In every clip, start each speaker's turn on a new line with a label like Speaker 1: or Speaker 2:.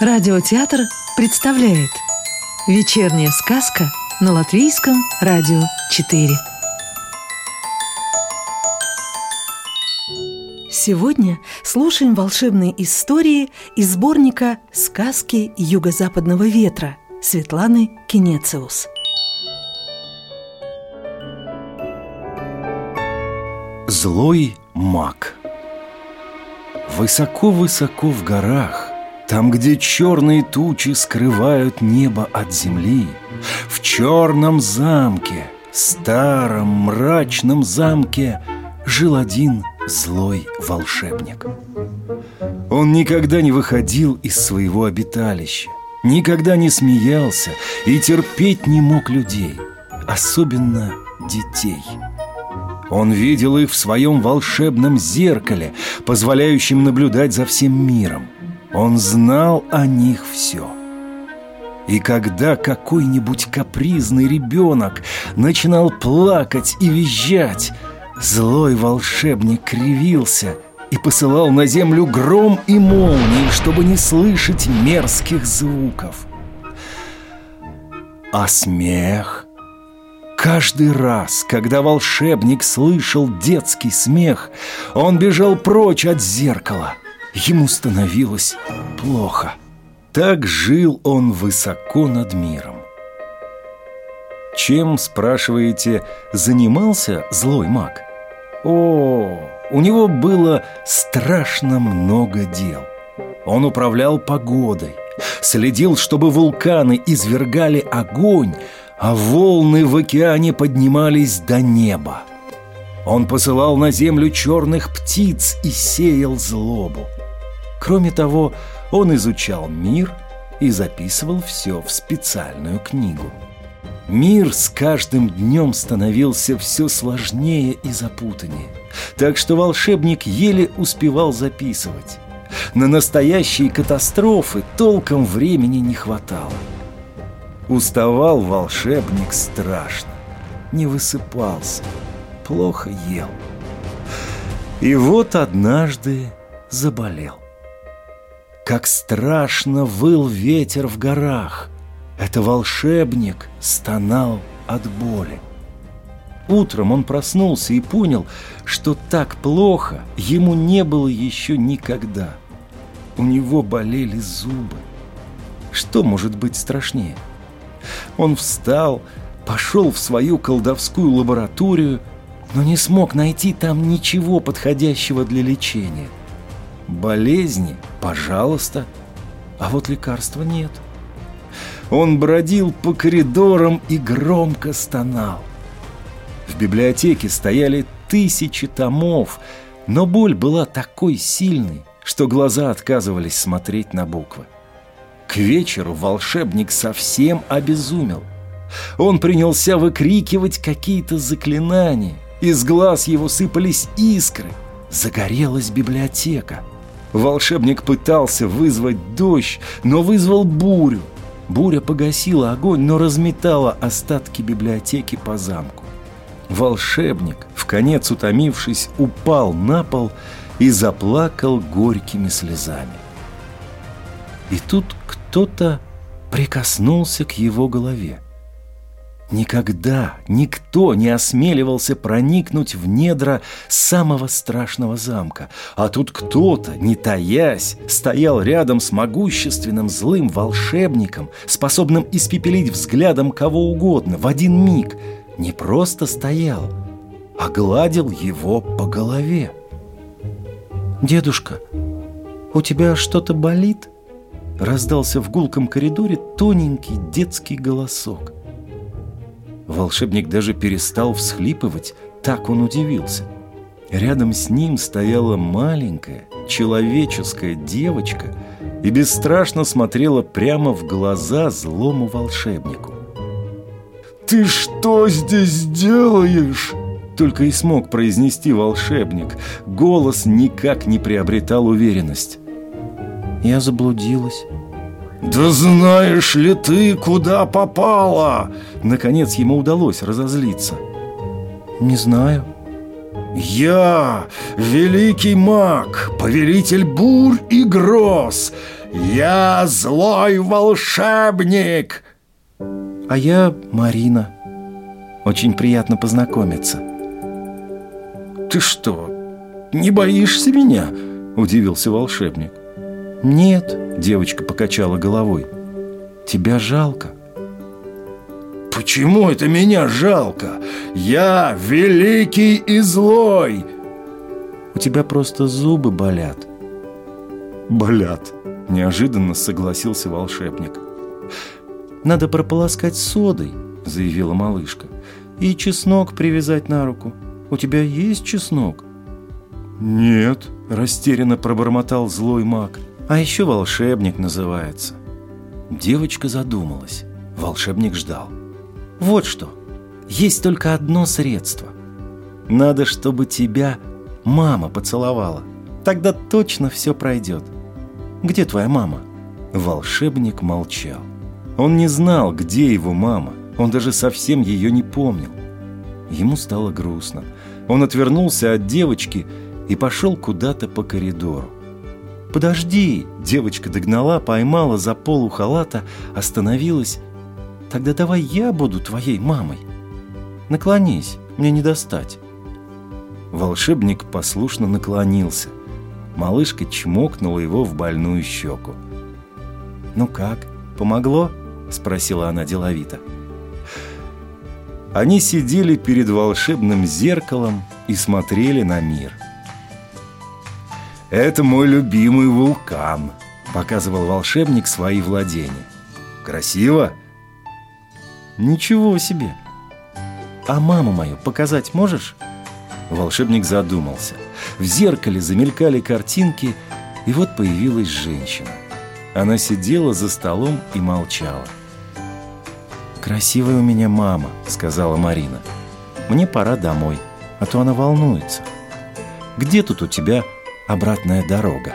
Speaker 1: Радиотеатр представляет Вечерняя сказка на Латвийском радио 4 Сегодня слушаем волшебные истории из сборника «Сказки юго-западного ветра» Светланы Кенециус.
Speaker 2: Злой маг Высоко-высоко в горах там, где черные тучи скрывают небо от земли, В черном замке, старом мрачном замке Жил один злой волшебник. Он никогда не выходил из своего обиталища, Никогда не смеялся и терпеть не мог людей, Особенно детей – он видел их в своем волшебном зеркале, позволяющем наблюдать за всем миром. Он знал о них все. И когда какой-нибудь капризный ребенок начинал плакать и визжать, злой волшебник кривился и посылал на землю гром и молнии, чтобы не слышать мерзких звуков. А смех... Каждый раз, когда волшебник слышал детский смех, он бежал прочь от зеркала – Ему становилось плохо. Так жил он высоко над миром. Чем, спрашиваете, занимался злой маг? О, у него было страшно много дел. Он управлял погодой, следил, чтобы вулканы извергали огонь, а волны в океане поднимались до неба. Он посылал на землю черных птиц и сеял злобу. Кроме того, он изучал мир и записывал все в специальную книгу. Мир с каждым днем становился все сложнее и запутаннее, так что волшебник еле успевал записывать. На настоящие катастрофы толком времени не хватало. Уставал волшебник страшно, не высыпался, плохо ел. И вот однажды заболел. Как страшно выл ветер в горах. Это волшебник стонал от боли. Утром он проснулся и понял, что так плохо ему не было еще никогда. У него болели зубы. Что может быть страшнее? Он встал, пошел в свою колдовскую лабораторию, но не смог найти там ничего подходящего для лечения. Болезни, пожалуйста, а вот лекарства нет. Он бродил по коридорам и громко стонал. В библиотеке стояли тысячи томов, но боль была такой сильной, что глаза отказывались смотреть на буквы. К вечеру волшебник совсем обезумел. Он принялся выкрикивать какие-то заклинания. Из глаз его сыпались искры. Загорелась библиотека. Волшебник пытался вызвать дождь, но вызвал бурю. Буря погасила огонь, но разметала остатки библиотеки по замку. Волшебник, в конец утомившись, упал на пол и заплакал горькими слезами. И тут кто-то прикоснулся к его голове. Никогда никто не осмеливался проникнуть в недра самого страшного замка. А тут кто-то, не таясь, стоял рядом с могущественным злым волшебником, способным испепелить взглядом кого угодно в один миг. Не просто стоял, а гладил его по голове. «Дедушка, у тебя что-то болит?» Раздался в гулком коридоре тоненький детский голосок. Волшебник даже перестал всхлипывать, так он удивился. Рядом с ним стояла маленькая, человеческая девочка и бесстрашно смотрела прямо в глаза злому волшебнику. «Ты что здесь делаешь?» Только и смог произнести волшебник. Голос никак не приобретал уверенность. «Я заблудилась», «Да знаешь ли ты, куда попала?» Наконец ему удалось разозлиться. «Не знаю». «Я, великий маг, повелитель бурь и гроз,
Speaker 3: Я злой волшебник!»
Speaker 2: «А я Марина. Очень приятно познакомиться».
Speaker 3: «Ты что, не боишься меня?» – удивился волшебник.
Speaker 2: «Нет», – девочка покачала головой. «Тебя жалко».
Speaker 3: «Почему это меня жалко? Я великий и злой!»
Speaker 2: «У тебя просто зубы болят».
Speaker 3: «Болят», – неожиданно согласился волшебник.
Speaker 2: «Надо прополоскать содой», – заявила малышка. «И чеснок привязать на руку. У тебя есть чеснок?»
Speaker 3: «Нет», – растерянно пробормотал злой маг.
Speaker 2: «А еще волшебник называется». Девочка задумалась. Волшебник ждал. «Вот что. Есть только одно средство. Надо, чтобы тебя мама поцеловала. Тогда точно все пройдет. Где твоя мама?» Волшебник молчал. Он не знал, где его мама. Он даже совсем ее не помнил. Ему стало грустно. Он отвернулся от девочки и пошел куда-то по коридору. «Подожди!» – девочка догнала, поймала за полу халата, остановилась. «Тогда давай я буду твоей мамой. Наклонись, мне не достать». Волшебник послушно наклонился. Малышка чмокнула его в больную щеку. «Ну как, помогло?» – спросила она деловито. Они сидели перед волшебным зеркалом и смотрели на мир.
Speaker 3: «Это мой любимый вулкан», – показывал волшебник свои владения. «Красиво?»
Speaker 2: «Ничего себе! А маму мою показать можешь?» Волшебник задумался. В зеркале замелькали картинки, и вот появилась женщина. Она сидела за столом и молчала. «Красивая у меня мама», — сказала Марина. «Мне пора домой, а то она волнуется. Где тут у тебя обратная дорога?»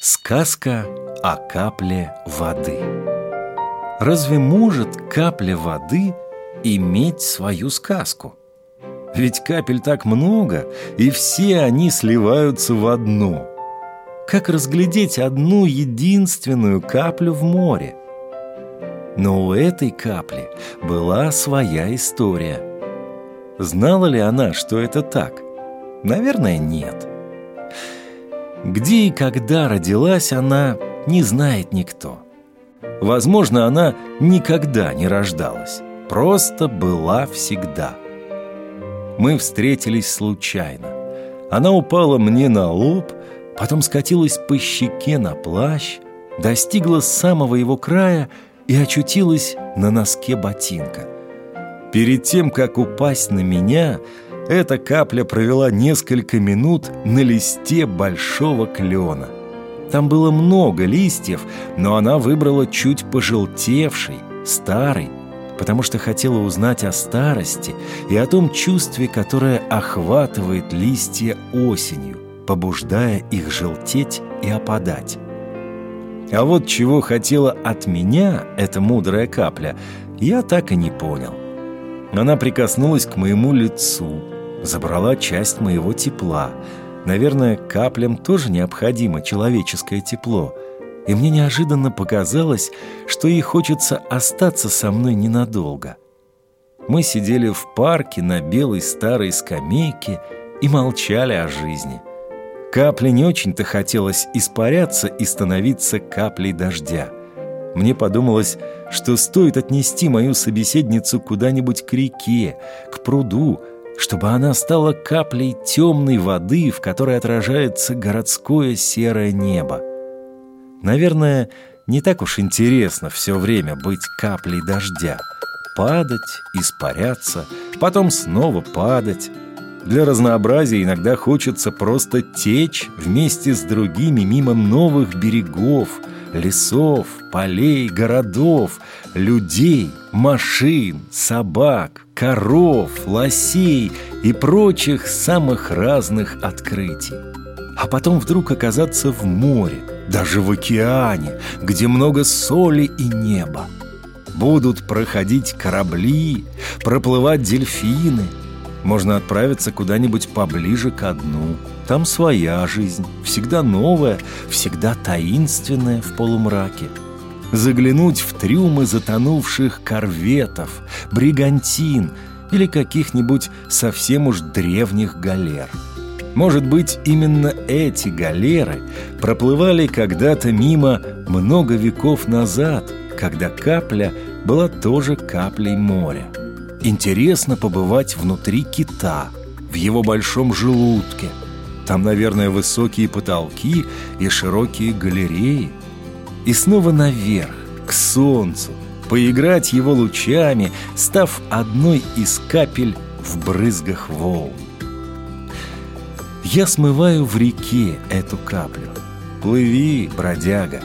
Speaker 2: Сказка о капле воды. Разве может капля воды иметь свою сказку? Ведь капель так много, и все они сливаются в одно — как разглядеть одну единственную каплю в море? Но у этой капли была своя история. Знала ли она, что это так? Наверное, нет. Где и когда родилась она, не знает никто. Возможно, она никогда не рождалась, просто была всегда. Мы встретились случайно. Она упала мне на лоб, потом скатилась по щеке на плащ, достигла самого его края и очутилась на носке ботинка. Перед тем, как упасть на меня, эта капля провела несколько минут на листе большого клена. Там было много листьев, но она выбрала чуть пожелтевший, старый, потому что хотела узнать о старости и о том чувстве, которое охватывает листья осенью побуждая их желтеть и опадать. А вот чего хотела от меня эта мудрая капля, я так и не понял. Она прикоснулась к моему лицу, забрала часть моего тепла. Наверное, каплям тоже необходимо человеческое тепло. И мне неожиданно показалось, что ей хочется остаться со мной ненадолго. Мы сидели в парке на белой старой скамейке и молчали о жизни. Капле не очень-то хотелось испаряться и становиться каплей дождя. Мне подумалось, что стоит отнести мою собеседницу куда-нибудь к реке, к пруду, чтобы она стала каплей темной воды, в которой отражается городское серое небо. Наверное, не так уж интересно все время быть каплей дождя. Падать, испаряться, потом снова падать, для разнообразия иногда хочется просто течь вместе с другими мимо новых берегов, лесов, полей, городов, людей, машин, собак, коров, лосей и прочих самых разных открытий. А потом вдруг оказаться в море, даже в океане, где много соли и неба. Будут проходить корабли, проплывать дельфины – Можно отправиться куда-нибудь поближе к дну. Там своя жизнь, всегда новая, всегда таинственная в полумраке. Заглянуть в трюмы затонувших корветов, бригантин или каких-нибудь совсем уж древних галер. Может быть, именно эти галеры проплывали когда-то мимо много веков назад, когда капля была тоже каплей моря. Интересно побывать внутри кита, в его большом желудке. Там, наверное, высокие потолки и широкие галереи. И снова наверх, к солнцу, поиграть его лучами, став одной из капель в брызгах волн. Я смываю в реке эту каплю. Плыви, бродяга.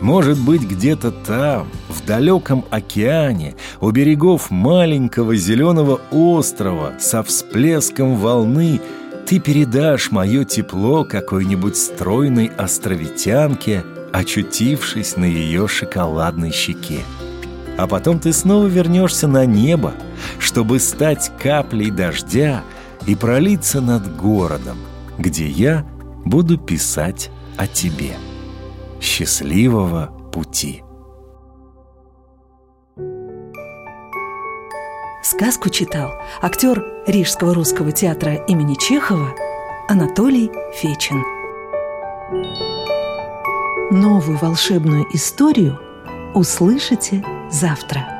Speaker 2: Может быть, где-то там, в далеком океане, у берегов маленького зеленого острова со всплеском волны ты передашь мое тепло какой-нибудь стройной островитянке, очутившись на ее шоколадной щеке. А потом ты снова вернешься на небо, чтобы стать каплей дождя и пролиться над городом, где я буду писать о тебе. Счастливого пути!
Speaker 1: Сказку читал актер Рижского русского театра имени Чехова Анатолий Фечин. Новую волшебную историю услышите завтра.